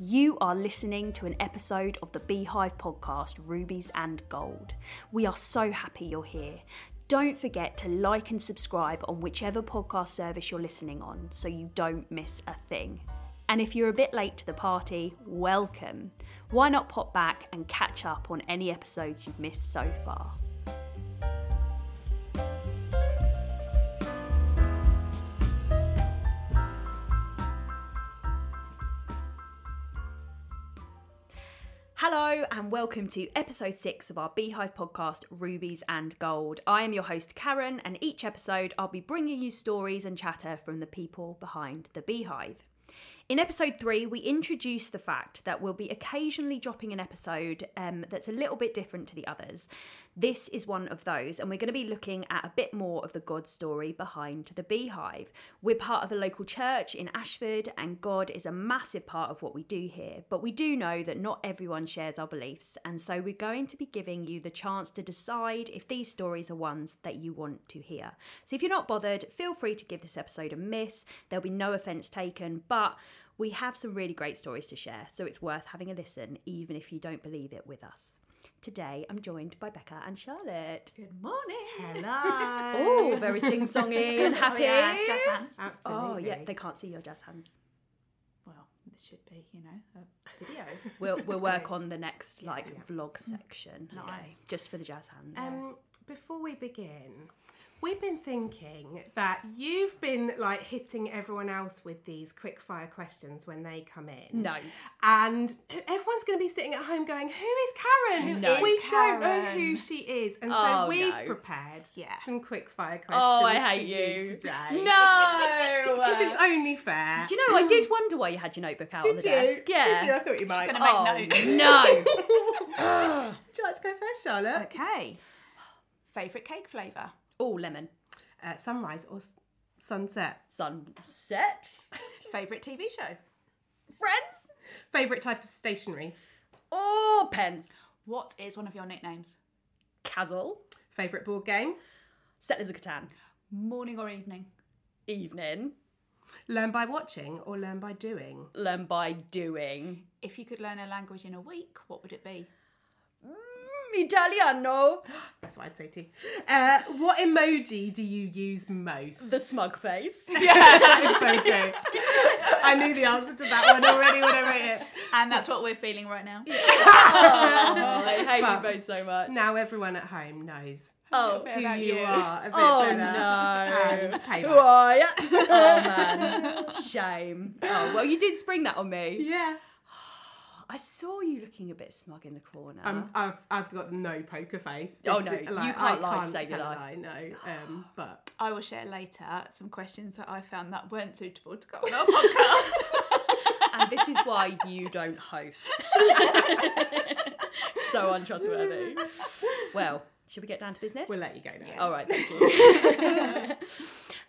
You are listening to an episode of the Beehive podcast, Rubies and Gold. We are so happy you're here. Don't forget to like and subscribe on whichever podcast service you're listening on so you don't miss a thing. And if you're a bit late to the party, welcome. Why not pop back and catch up on any episodes you've missed so far? Hello, and welcome to episode six of our Beehive podcast, Rubies and Gold. I am your host, Karen, and each episode I'll be bringing you stories and chatter from the people behind the Beehive. In episode three, we introduce the fact that we'll be occasionally dropping an episode um, that's a little bit different to the others. This is one of those, and we're going to be looking at a bit more of the God story behind the beehive. We're part of a local church in Ashford, and God is a massive part of what we do here. But we do know that not everyone shares our beliefs, and so we're going to be giving you the chance to decide if these stories are ones that you want to hear. So if you're not bothered, feel free to give this episode a miss. There'll be no offence taken, but we have some really great stories to share, so it's worth having a listen, even if you don't believe it with us. Today, I'm joined by Becca and Charlotte. Good morning. Hello. oh, very sing songy and happy. Oh, yeah. Jazz hands. Absolutely. Oh, yeah, they can't see your jazz hands. Well, this should be, you know, a video. We'll, we'll work on the next like yeah. vlog section. Okay, just for the jazz hands. Um, before we begin, we've been thinking that you've been like hitting everyone else with these quick fire questions when they come in. no. And everyone's going to be sitting at home going, Who is Karen? Who No. we is don't know who she is. And so Oh, we've no. prepared Yeah. some quick fire questions. Oh, I for hate you. today. No. Because it's only fair. Do you know, I did wonder why you had your notebook out on the you? desk. Yeah. Did you? I thought you might. gonna make oh, notes. no. Would you like to go first, Charlotte? Okay. Favourite cake flavour? Oh, lemon. Uh, sunrise or s- sunset? Sunset. Favourite TV show? Friends. Favourite type of stationery? Oh, pens. What is one of your nicknames? Castle. Favourite board game? Settlers of Catan. Morning or evening? Evening. Learn by watching or learn by doing? Learn by doing. If you could learn a language in a week, what would it be? Italiano. That's what I'd say too. Uh, what emoji do you use most? The smug face. Yeah, that is so true. I knew the answer to that one already when I wrote it. And that's what we're feeling right now. Oh, I hate But- you both so much. Now everyone at home knows Oh, bit who about you, you. are. A bit oh no. And payback. Why? Oh man. Shame. Oh well, you did spring that on me. Yeah. I saw you looking a bit smug in the corner. I'm, I've, I've got no poker face. Oh, no, is- you can't lie to can't save your life. lie, no. Um, but I will share later some questions that I found that weren't suitable to go on our podcast. and this is why you don't host. so untrustworthy. Well, should we get down to business? we'll let you go now. All right, thank you.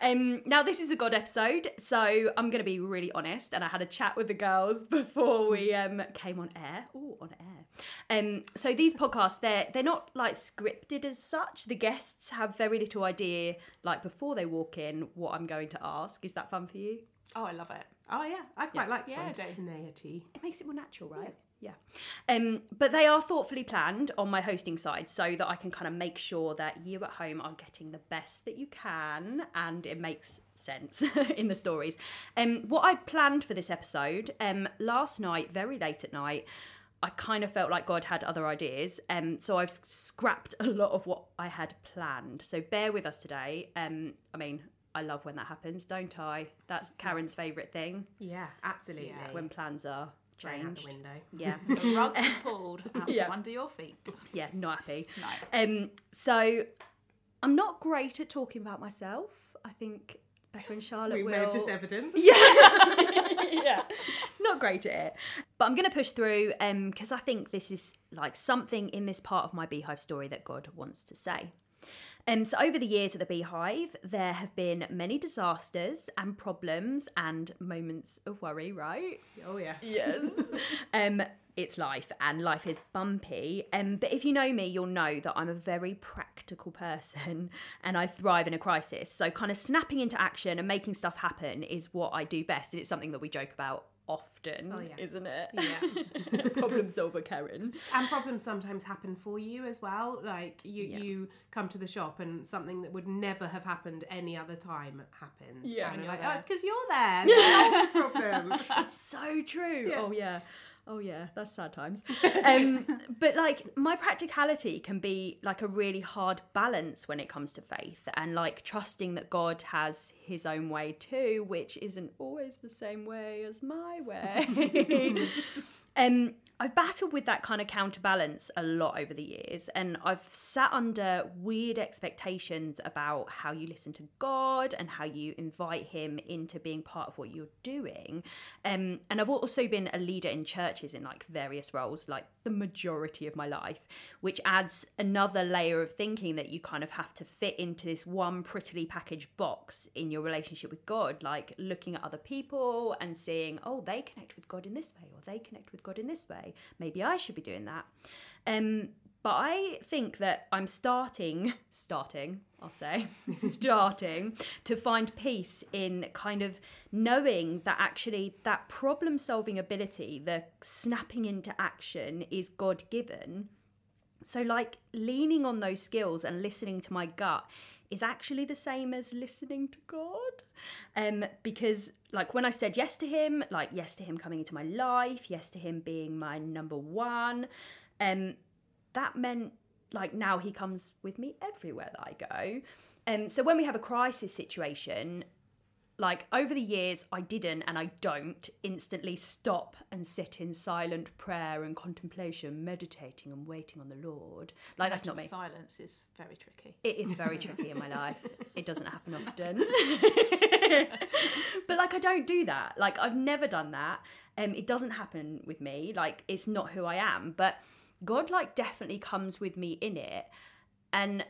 um, now this is a God episode, so I'm going to be really honest. And I had a chat with the girls before we um, came on air. Oh, on air. Um, so these podcasts, they're they're not like scripted as such. The guests have very little idea, like before they walk in, what I'm going to ask. Is that fun for you? oh, I love it. Oh, yeah. I quite Yeah. like Yeah, I do. spontaneity. it makes it more natural, right? Yeah. Um, but they are thoughtfully planned on my hosting side so that I can kind of make sure that you at home are getting the best that you can and it makes sense in the stories. Um, what I planned for this episode, um, last night, very late at night, I kind of felt like God had other ideas. Um, so I've scrapped a lot of what I had planned. So bear with us today. Um, I mean, I love when that happens, don't I? That's Karen's favourite thing Yeah, absolutely. Yeah. when plans are Thrown out the window. Yeah. The rug pulled out Yeah. from under your feet. yeah, not happy. No. Um, so I'm not great at talking about myself. I think Becca and Charlotte We will. may have just evidence. yeah, yeah, not great at it. But I'm going to push through because I think this is like something in this part of my beehive story that God wants to say. Um, so over the years at the beehive, there have been many disasters and problems and moments of worry. Right? Oh, yes. Yes. um, it's life, and life is bumpy. Um, but if you know me, you'll know that I'm a very practical person, and I thrive in a crisis. So, kind of snapping into action and making stuff happen is what I do best, and it's something that we joke about often, Oh, yes. isn't it? Yeah. Problem solver, Karen. and problems sometimes happen for you as well. Like you, Yeah. you come to the shop and something that would never have happened any other time happens. Yeah, and and you're you're like, oh, it's because you're there. That's the problem. It's so true. Yeah. Oh yeah. Oh yeah, that's sad times. Um, but like my practicality can be like a really hard balance when it comes to faith and like trusting that God has his own way too, which isn't always the same way as my way. um I've battled with that kind of counterbalance a lot over the years, and I've sat under weird expectations about how you listen to God and how you invite Him into being part of what you're doing. Um, and I've also been a leader in churches in like various roles, like the majority of my life, which adds another layer of thinking that you kind of have to fit into this one prettily packaged box in your relationship with God, like looking at other people and seeing, oh, they connect with God in this way, or they connect with God in this way. Maybe I should be doing that. Um, but I think that I'm starting, starting, I'll say, starting to find peace in kind of knowing that actually that problem solving ability, the snapping into action, is God given. So, like, leaning on those skills and listening to my gut is actually the same as listening to God. Um, because, like, when I said yes to Him, like, yes to Him coming into my life, yes to Him being my number one, um, that meant, like, now He comes with me everywhere that I go. Um, so, when we have a crisis situation, like over the years i didn't and i don't instantly stop and sit in silent prayer and contemplation meditating and waiting on the lord. Like that's not me. Silence is very tricky. it is very tricky in my life. It doesn't happen often. But like i don't do that. Like i've never done that. Um it doesn't happen with me. Like it's not who i am. But god like definitely comes with me in it. And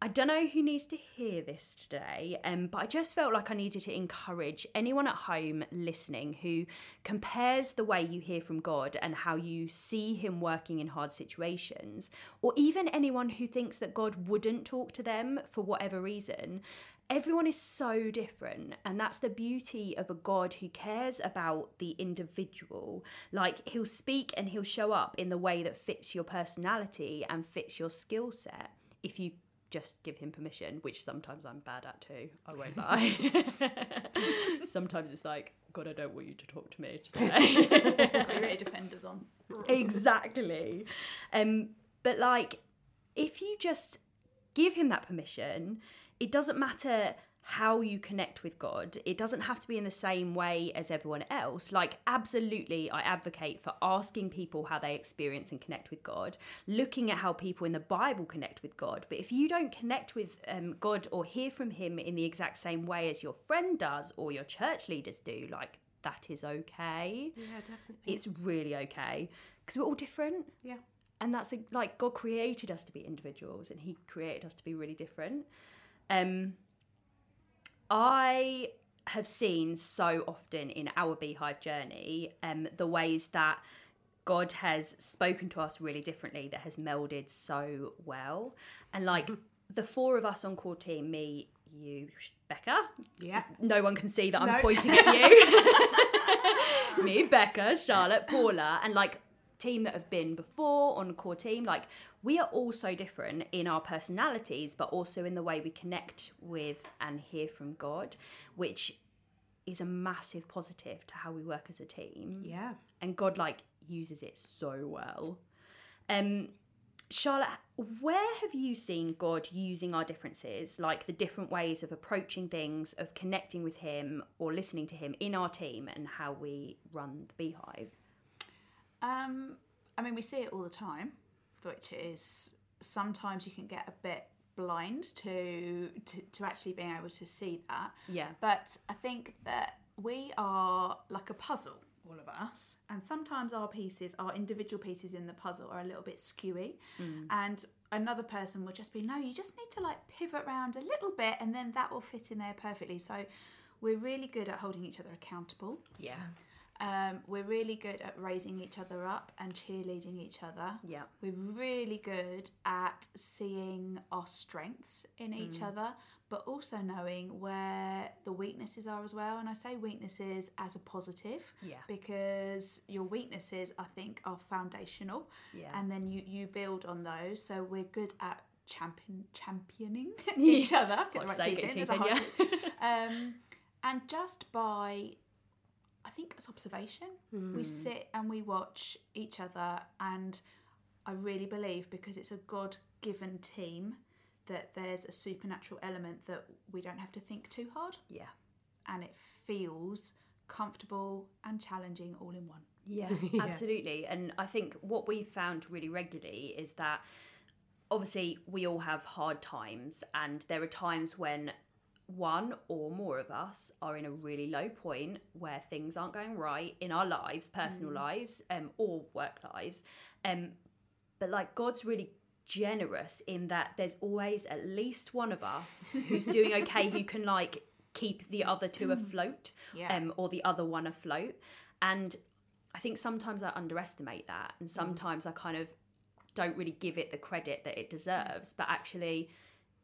I don't know who needs to hear this today, um, but I just felt like I needed to encourage anyone at home listening who compares the way you hear from God and how you see Him working in hard situations, or even anyone who thinks that God wouldn't talk to them for whatever reason. Everyone is so different, and that's the beauty of a God who cares about the individual. Like, He'll speak and He'll show up in the way that fits your personality and fits your skill set if you just give him permission, which sometimes I'm bad at too. I won't lie. sometimes it's like, God, I don't want you to talk to me today. Your defenders on. exactly. Um, but like, if you just give him that permission, it doesn't matter how you connect with God. It doesn't have to be in the same way as everyone else. Like, absolutely, I advocate for asking people how they experience and connect with God, looking at how people in the Bible connect with God. But if you don't connect with um, God or hear from Him in the exact same way as your friend does or your church leaders do, like, that is okay. Yeah, definitely. It's really okay because we're all different yeah. and that's a, like God created us to be individuals and he created us to be really different. Um I have seen so often in our beehive journey um the ways that God has spoken to us really differently that has melded so well. And like the four of us on core team, me, you, Becca, Yeah. no one can see that I'm pointing at you. Me, Becca, Charlotte, Paula, and like team that have been before on core team, like we are all so different in our personalities, but also in the way we connect with and hear from God, which is a massive positive to how we work as a team. Yeah. And God like uses it so well. Um Charlotte, where have you seen God using our differences, like the different ways of approaching things, of connecting with Him or listening to Him in our team and how we run the beehive? Um, I mean, we see it all the time, which is sometimes you can get a bit blind to, to to actually being able to see that. Yeah. But I think that we are like a puzzle, all of us, and sometimes our pieces, our individual pieces in the puzzle, are a little bit skewy, and another person will just be, no, you just need to like pivot around a little bit, and then that will fit in there perfectly. So we're really good at holding each other accountable. Yeah. Um, we're really good at raising each other up and cheerleading each other. Yeah. We're really good at seeing our strengths in Mm. each other, but also knowing where the weaknesses are as well. And I say weaknesses as a positive Yeah. because your weaknesses, I think, are foundational Yeah. and then you, you build on those. So we're good at champion championing each other. Get the right teeth in, there's a teeth in, T. um, and just by, I think it's observation. We hmm. sit and we watch each other, and I really believe because it's a God given team that there's a supernatural element that we don't have to think too hard, yeah. and it feels comfortable and challenging all in one. Yeah, Yeah. absolutely. And I think what we've found really regularly is that obviously we all have hard times, and there are times when one or more of us are in a really low point where things aren't going right in our lives, personal lives, um, or work lives. Um, but like God's really generous in that there's always at least one of us who's doing okay who can like keep the other two afloat Yeah. um, or the other one afloat. And i think sometimes i underestimate that and sometimes i kind of don't really give it the credit that it deserves. But actually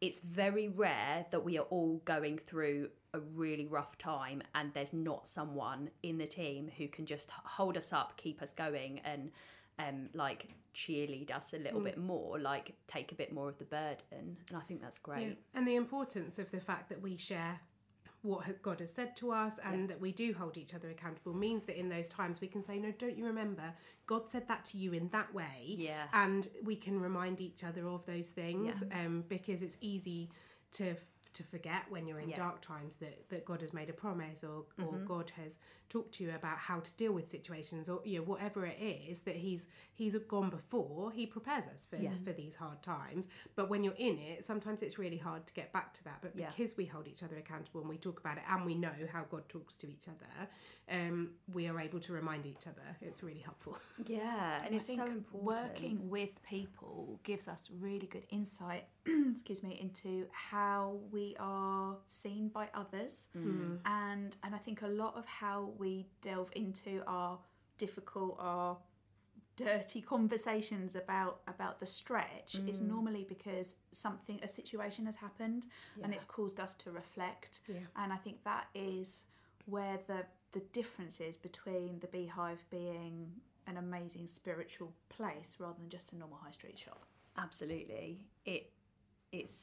it's very rare that we are all going through a really rough time and there's not someone in the team who can just hold us up keep us going and um like cheerlead us a little bit more like take a bit more of the burden. And i think that's great. Yeah. And the importance of the fact that we share what God has said to us and that we do hold each other accountable means that in those times we can say, No, don't you remember? God said that to you in that way. Yeah. And we can remind each other of those things um, because it's easy to. f- To forget when you're in Yeah. Mm-hmm. dark times that, that God has made a promise or, or God has talked to you about how to deal with situations or you know whatever it is that he's he's gone before he prepares us for, Yeah. for these hard times but when you're in it sometimes it's really hard to get back to that but Yeah. because we hold each other accountable and we talk about it and we know how god talks to each other um, we are able to remind each other it's really helpful yeah and I it's think so important working with people gives us really good insight, excuse me, into how we are seen by others, Mm. and and I think a lot of how we delve into our difficult, our dirty conversations about about the stretch is Mm. normally because something a situation has happened and it's caused us to reflect. Yeah. and i think that is where the the difference is between the beehive being an amazing spiritual place rather than just a normal high street shop. Absolutely. It it's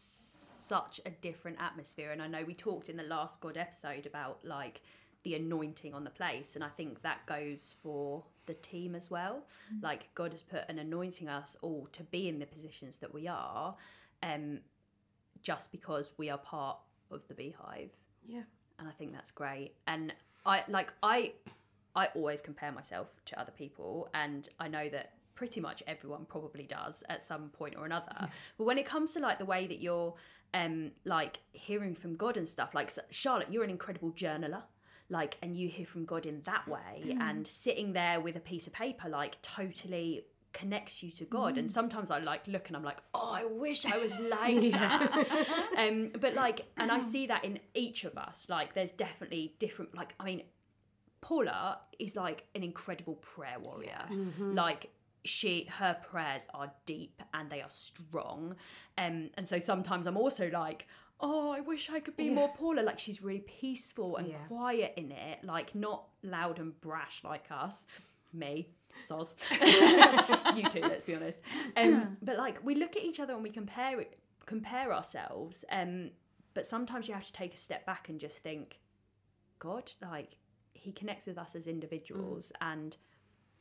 such a different atmosphere. And i know we talked in the last god episode about like the anointing on the place and i think that goes for the team as well. Like god has put an anointing us all to be in the positions that we are um just because we are part of the beehive. Yeah. And I think that's great. And I like I I always compare myself to other people and I know that pretty much everyone probably does at some point or another. But when it comes to like the way that you're um like hearing from God and stuff like Charlotte you're an incredible journaler like and you hear from God in that way and sitting there with a piece of paper like totally connects you to God. And sometimes I like look and I'm like oh I wish I was like that. Um but like and I see that in each of us. Like there's definitely different like I mean Paula is like an incredible prayer warrior. Like she her prayers are deep and they are strong. Um and so sometimes I'm also like oh I wish I could be more Paula. Like she's really peaceful and Yeah. quiet in it. Like not loud and brash like us. Me. Soz. You too let's be honest. Um but like we look at each other and we compare it compare ourselves um but sometimes you have to take a step back and just think god like he connects with us as individuals and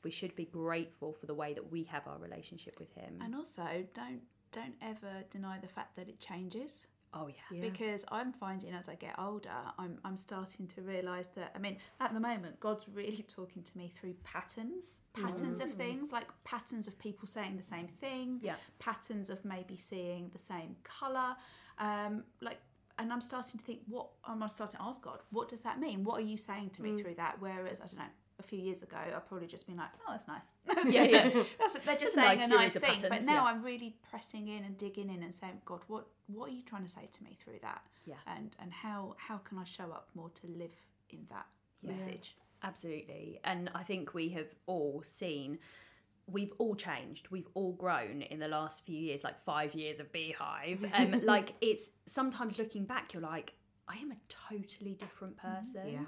we should be grateful for the way that we have our relationship with him. And also don't don't ever deny the fact that it changes oh yeah Yeah. because I'm finding as I get older, I'm I'm starting to realise that I mean, at the moment, God's really talking to me through patterns, patterns of things, like patterns of people saying the same thing, Yeah. patterns of maybe seeing the same colour, um, like. And I'm starting to think, what I'm starting to ask God, what does that mean? What are you saying to me through that? Whereas I don't know, a few years ago, I'd probably just been like, oh, that's nice. Yeah, that's they're just saying nice a nice thing. But now yeah. I'm really pressing in and digging in and saying, God, what what are you trying to say to me through that? Yeah. And and how how can I show up more to live in that Yeah. message? Absolutely. And I think we have all seen, we've all changed. We've all grown in the last few years, like five years of Beehive. Um, like it's sometimes looking back, you're like, I am a totally different person. Yeah.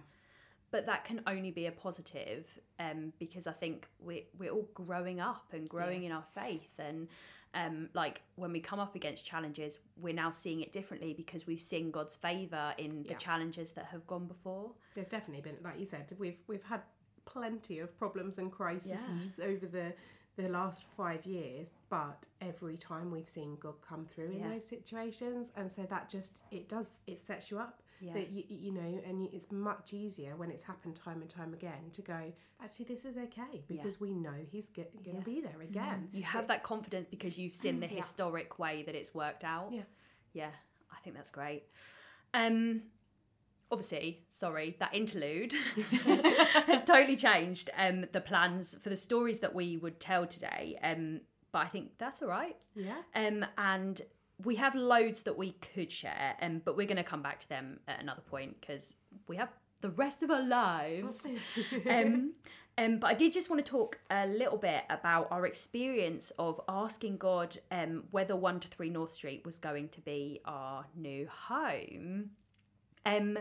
But that can only be a positive um, because I think we're, we're all growing up and growing in our faith. And um, like when we come up against challenges, we're now seeing it differently because we've seen God's favour in the Yeah. challenges that have gone before. There's definitely been, like you said, we've we've had plenty of problems and crises over the the last five years, but every time we've seen God come through in Yeah. those situations, and so that just it does it sets you up. Yeah. That you, you know, and it's much easier when it's happened time and time again to go. Actually, this is okay because we know He's going to Yeah. be there again. You have that confidence because you've seen the Yeah. historic way that it's worked out. Yeah. Yeah, I think that's great. Um obviously, sorry, that interlude has totally changed um the plans for the stories that we would tell today. Um but I think that's all right. Yeah. Um and we have loads that we could share, um, but we're going to come back to them at another point because we have the rest of our lives. um, um, but I did just want to talk a little bit about our experience of asking God um, whether 1 to 3 North Street was going to be our new home. Um,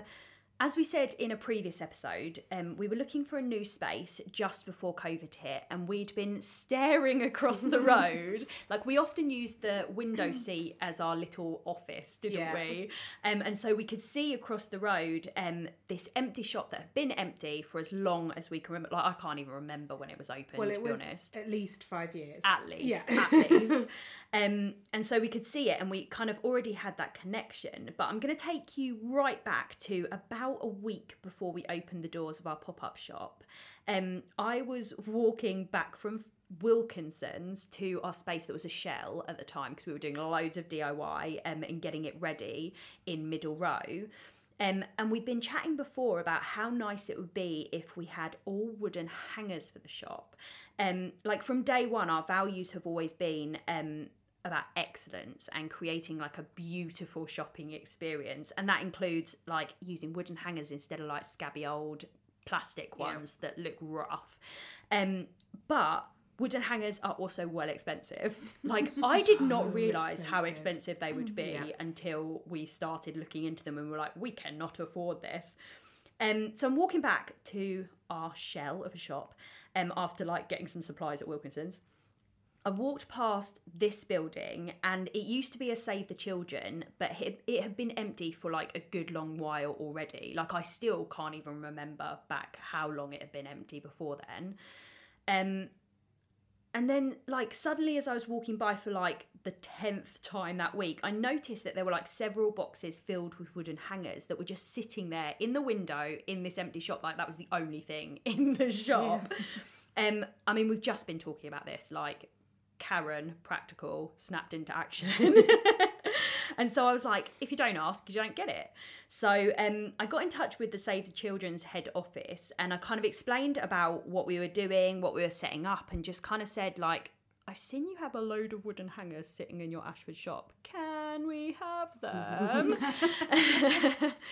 as we said in a previous episode, um, we were looking for a new space just before COVID hit, and we'd been staring across the road. Like we often used the window seat as our little office, didn't Yeah. we? Um, and so we could see across the road um, this empty shop that had been empty for as long as we can remember. Like I can't even remember when it was open. Well, to it be was honest at least five years. at least Yeah. at least um and so we could see it and we kind of already had that connection but i'm going to take you right back to about a week before we opened the doors of our pop-up shop um i was walking back from wilkinson's to our space that was a shell at the time because we were doing loads of diy um, and getting it ready in middle row um, and we'd been chatting before about how nice it would be if we had all wooden hangers for the shop. Um, like from day one, our values have always been um, about excellence and creating like a beautiful shopping experience, and that includes like using wooden hangers instead of like scabby old plastic Yeah. ones that look rough. Um, but wooden hangers are also well expensive. Like I did not So realize how expensive. expensive they would be Yeah. until we started looking into them and we were like, we cannot afford this. Um, so I'm walking back to our shell of a shop um, after like getting some supplies at Wilkinson's. I walked past this building and it used to be a Save the Children, but it, it had been empty for like a good long while already. Like I still can't even remember back how long it had been empty before then. Um, and then, like, suddenly, as I was walking by for like the 10th time that week, I noticed that there were like several boxes filled with wooden hangers that were just sitting there in the window in this empty shop. Like, that was the only thing in the shop. Um, I mean, we've just been talking about this, like, Karen, practical, snapped into action. and so I was like, if you don't ask, you don't get it. So um, I got in touch with the Save the Children's head office and I kind of explained about what we were doing, what we were setting up, and just kind of said, like, I've seen you have a load of wooden hangers sitting in your Ashford shop. Can we have them?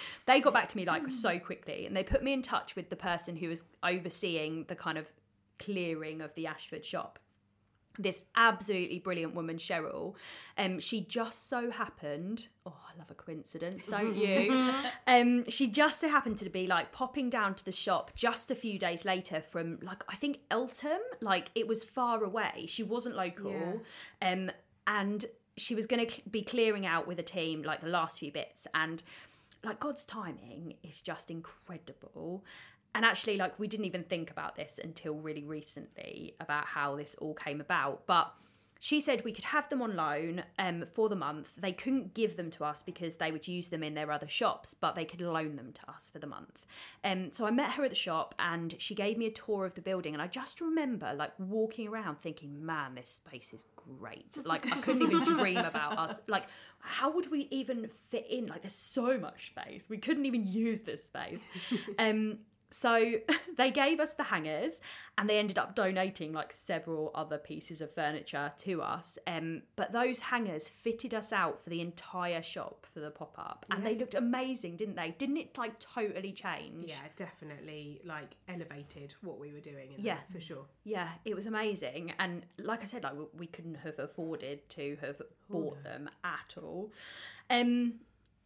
they got back to me like so quickly and they put me in touch with the person who was overseeing the kind of clearing of the Ashford shop this absolutely brilliant woman, Cheryl. Um, she just so happened. Oh, I love a coincidence, don't you? um, she just so happened to be like popping down to the shop just a few days later from like I think Eltham. Like it was far away. She wasn't local, um, and she was going to be clearing out with a team like the last few bits and like God's timing is just incredible. And actually, like, we didn't even think about this until really recently about how this all came about. But she said we could have them on loan um, for the month. They couldn't give them to us because they would use them in their other shops, but they could loan them to us for the month. Um, so I met her at the shop and she gave me a tour of the building. And I just remember like walking around thinking, man, this space is great. Like, I couldn't even dream about us. Like, how would we even fit in? Like, there's so much space. We couldn't even use this space. Um, so they gave us the hangers and they ended up donating like several other pieces of furniture to us. Um, but those hangers fitted us out for the entire shop for the pop up and they looked amazing, didn't they? Didn't it like totally change? Yeah, definitely like elevated what we were doing. In Yeah. there, for sure. Yeah, it was amazing. And like I said, like we- we couldn't have afforded to have bought them at all. Um,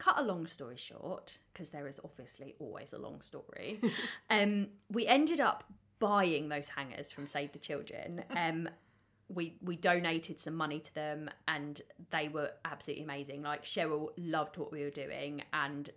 cut a long story short, because there is obviously always a long story. um, we ended up buying those hangers from Save the Children. Um, we we donated some money to them, and they were absolutely amazing. Like Cheryl loved what we were doing, and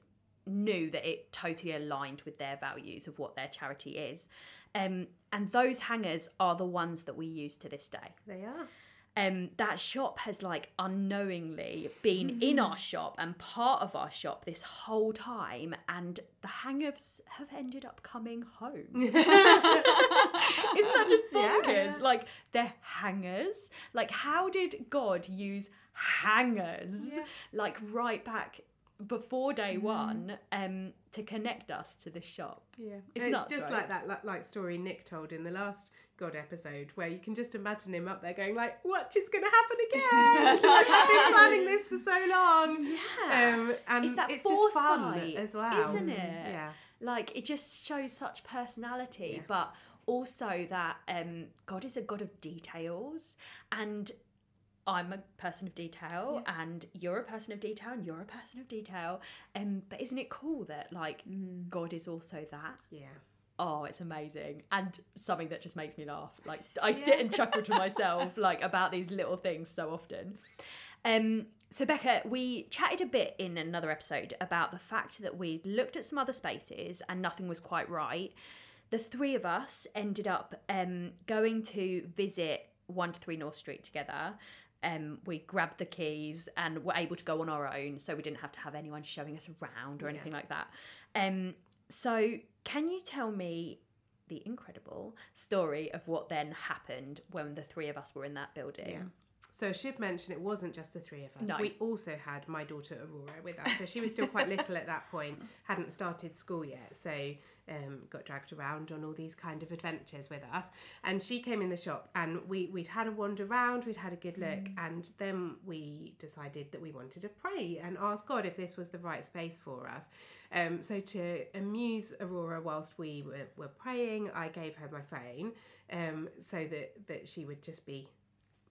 knew that it totally aligned with their values of what their charity is. Um, and those hangers are the ones that we use to this day. They are. Um, that shop has like unknowingly been in our shop and part of our shop this whole time, and the hangers have ended up coming home. Isn't that just bonkers? Like they're hangers. Like how did God use hangers? Like right back before day one, um, to connect us to the shop. Yeah, It's it's, nuts, just right? like that like, like story Nick told in the last God episode, where you can just imagine him up there going like, "What is going to happen again? like, I've been planning this for so long." Yeah. Um, and it's that it's just fun foresight, as well, isn't it? Yeah, Like it just shows such personality, Yeah. but also that um, God is a God of details, and I'm a person of detail, and you're a person of detail, and you're a person of detail. Um, but isn't it cool that like God is also that? yeah. Oh, it's amazing. And something that just makes me laugh. Like I sit and chuckle to myself like about these little things so often. Um so Becca, we chatted a bit in another episode about the fact that we looked at some other spaces and nothing was quite right. The three of us ended up um going to visit 1 to 3 North Street together. Um, we grabbed the keys and were able to go on our own, so we didn't have to have anyone showing us around or anything like that. Um, so, can you tell me the incredible story of what then happened when the three of us were in that building? Yeah. So I should mention it wasn't just the three of us. No. We also had my daughter Aurora with us. So she was still quite little at that point, hadn't started school yet. So um, got dragged around on all these kind of adventures with us. And she came in the shop and we, we'd had a wander around, we'd had a good look, and then we decided that we wanted to pray and ask God if this was the right space for us. Um, so to amuse Aurora whilst we were, were praying, I gave her my phone um, so that, that she would just be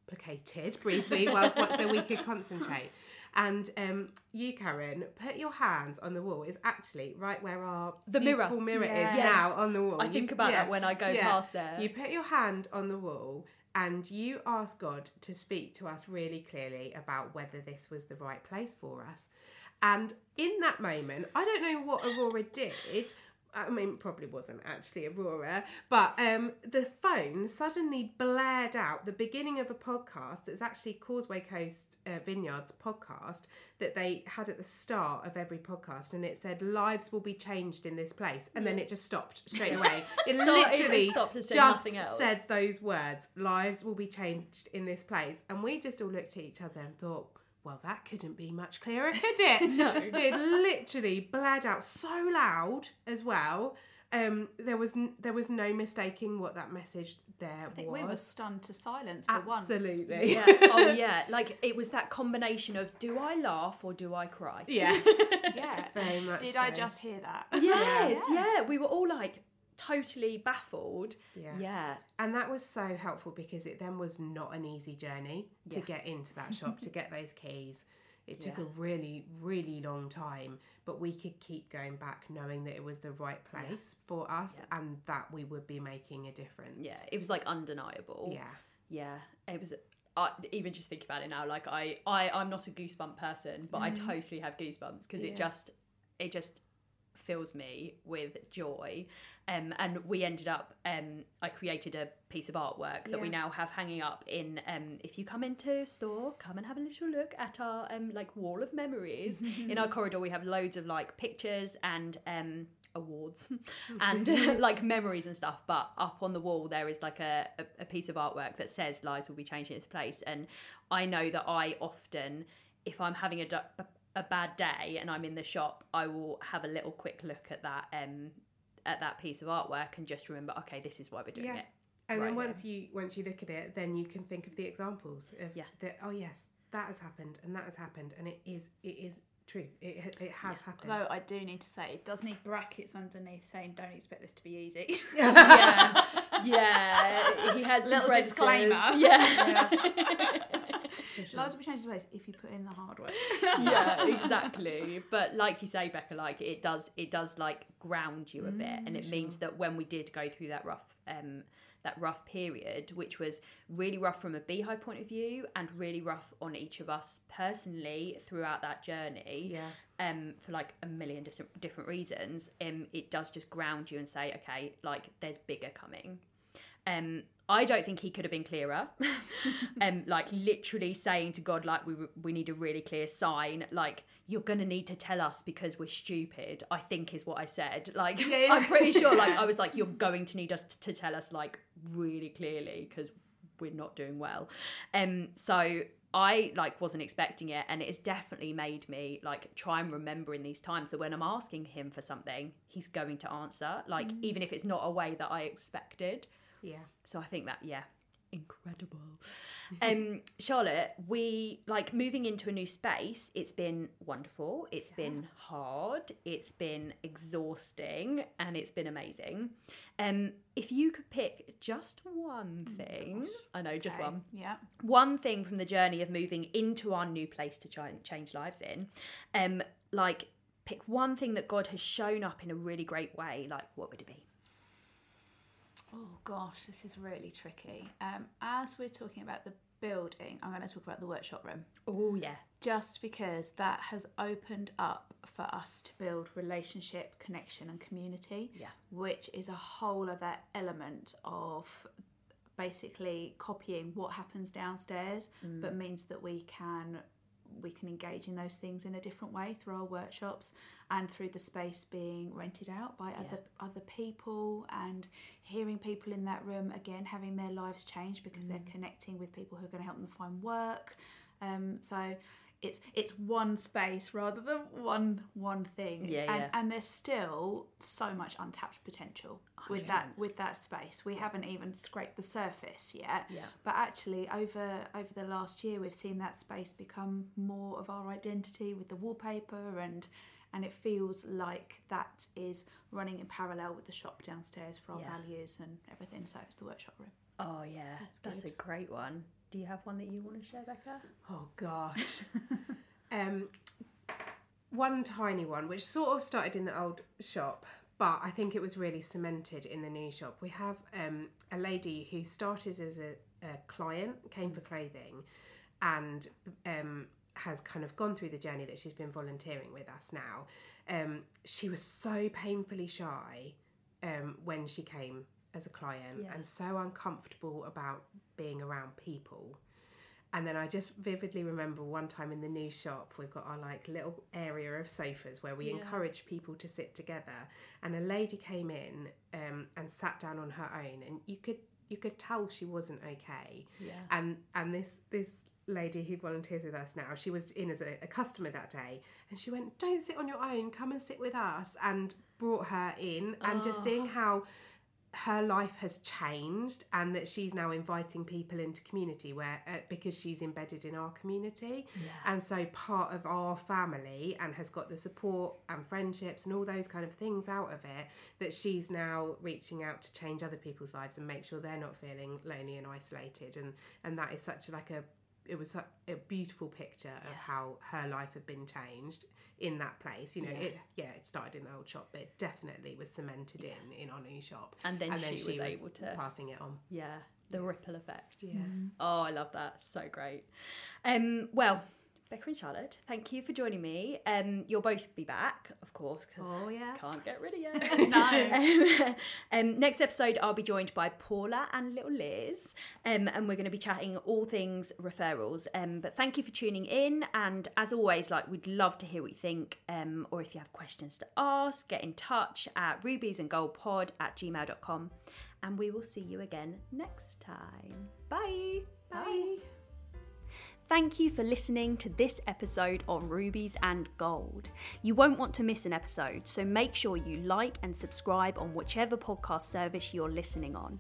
placated briefly whilst so we could concentrate. And um, you, Karen, put your hands on the wall. Is actually right where our The mirror. beautiful mirror Yes. is now on the wall. I You- think about yeah, that when I go yeah. past there. You put your hand on the wall and you ask God to speak to us really clearly about whether this was the right place for us. And in that moment, I don't know what Aurora did. I mean, probably wasn't actually Aurora, but um, the phone suddenly blared out the beginning of a podcast that's actually Causeway Coast uh, Vineyards podcast that they had at the start of every podcast, and it said "Lives will be changed in this place," and then it just stopped straight away. It literally stopped and said just nothing else. said those words: "Lives will be changed in this place," and we just all looked at each other and thought. Well, that couldn't be much clearer, could it? no. It literally blared out so loud as well. Um, there was n- there was no mistaking what that message there I think was. we were stunned to silence for once. Absolutely. yeah. oh yeah. Like it was that combination of do I laugh or do I cry? Yes. Yeah. Very much Did I just hear that? Yes, yeah. We were all like totally baffled. Yeah. Yeah. And that was so helpful because it then was not an easy journey to get into that shop, to get those keys. It took Yeah. a really, really long time, but we could keep going back knowing that it was the right place for us and that we would be making a difference. Yeah. It was like undeniable. Yeah. Yeah. It was. I even just think about it now, like I, I, I'm not a goosebump person, but I mm. totally have goosebumps because Yeah. it just, it just fills me with joy. Um, and we ended up, um, I created a piece of artwork that we now have hanging up in. Um, if you come into store, come and have a little look at our um like wall of memories. in our corridor, we have loads of like pictures and um awards and like memories and stuff but up on the wall there is like a, a, piece of artwork that says lives will be changed in this place and i know that i often if i'm having a, a bad day and i'm in the shop i will have a little quick look at that um at that piece of artwork and just remember, okay, this is why we're doing Yeah. it. And Right, then yeah. once you once you look at it, then you can think of the examples of Yeah. that. Oh yes, that has happened, and that has happened, and it is it is true. It it has happened. Although I do need to say, it does need brackets underneath saying, don't expect this to be easy. yeah, yeah. He has Little parentheses. disclaimer. Yeah, For sure. Lives will be changed in ways if you put in the hard work. yeah, exactly. But like you say, Becca, like it does, it does like ground you a bit, and it means that when we did go through that rough, um, that rough period, which was really rough from a beehive point of view, and really rough on each of us personally throughout that journey. Yeah. um, for like a million different different reasons, um, it does just ground you and say, okay, like there's bigger coming. Um, I don't think he could have been clearer. um, like literally saying to God, like we we need a really clear sign. Like you're gonna need to tell us because we're stupid. I think is what I said. Like Yeah, yeah. I'm pretty sure. Like I was like, you're going to need us to tell us like really clearly because we're not doing well. Um, so I like wasn't expecting it, and it has definitely made me like try and remember in these times that when I'm asking him for something, he's going to answer. Like even if it's not a way that I expected. Yeah. So I think that yeah, incredible. Um, Charlotte, we like moving into a new space. It's been wonderful. It's been hard. It's been exhausting, and it's been amazing. Um, if you could pick just one thing, I know just Okay, one Yeah. one thing from the journey of moving into our new place to try and change lives in um like pick one thing that god has shown up in a really great way like what would it be Oh gosh, this is really tricky. Um, as we're talking about the building, I'm going to talk about the workshop room. oh yeah Just because that has opened up for us to build relationship, connection, and community. Yeah. Which is a whole other element of basically copying what happens downstairs, but means that we can we can engage in those things in a different way through our workshops and through the space being rented out by other other people and hearing people in that room again having their lives change because they're connecting with people who are going to help them find work. Um, so it's it's one space rather than one one thing Yeah, and, yeah. and there's still so much untapped potential with that with that space we haven't even scraped the surface yet Yeah. but actually over over the last year we've seen that space become more of our identity with the wallpaper and and it feels like that is running in parallel with the shop downstairs for our Yeah. values and everything so it's the workshop room oh yeah that's, good. a great one do you have one that you want to share becca Oh gosh. um, one tiny one, which sort of started in the old shop, but I think it was really cemented in the new shop. We have um, a lady who started as a, a client, came for clothing, and um, has kind of gone through the journey that she's been volunteering with us now. Um, she was so painfully shy um, when she came as a client Yeah. and so uncomfortable about being around people. And then I just vividly remember one time in the new shop, we've got our like little area of sofas where we Yeah. encourage people to sit together. And a lady came in um, and sat down on her own, and you could you could tell she wasn't okay. yeah And and this this lady who volunteers with us now, she was in as a, a customer that day, and she went, "Don't sit on your own. Come and sit with us." And brought her in, and just Oh. seeing how her life has changed and that she's now inviting people into community where uh, because she's embedded in our community Yeah. and so part of our family and has got the support and friendships and all those kind of things out of it that she's now reaching out to change other people's lives and make sure they're not feeling lonely and isolated and and that is such like a it was a, a beautiful picture of how her life had been changed in that place you know Yeah. it yeah it started in the old shop but it definitely was cemented in in our new shop and then, she, was able to passing it on. yeah the ripple effect Yeah. Oh, I love that. So great. Um, well, Becca and Charlotte, thank you for joining me. Um, you'll both be back, of course, because Oh yeah. can't get rid of you. No. um, um, next episode, I'll be joined by Paula and little Liz, um, and we're going to be chatting all things referrals. Um, but thank you for tuning in, and as always, like we'd love to hear what you think, um, or if you have questions to ask, get in touch at rubiesandgoldpod at gmail.com, and we will see you again next time. Bye. Bye. Thank you for listening to this episode of Rubies and Gold. You won't want to miss an episode, so make sure you like and subscribe on whichever podcast service you're listening on.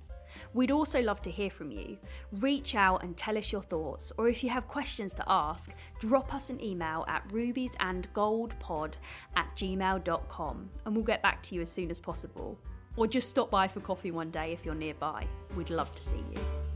We'd also love to hear from you. Reach out and tell us your thoughts, or if you have questions to ask, drop us an email at rubiesandgoldpod at gmail.com and we'll get back to you as soon as possible. Or just stop by for coffee one day if you're nearby. We'd love to see you.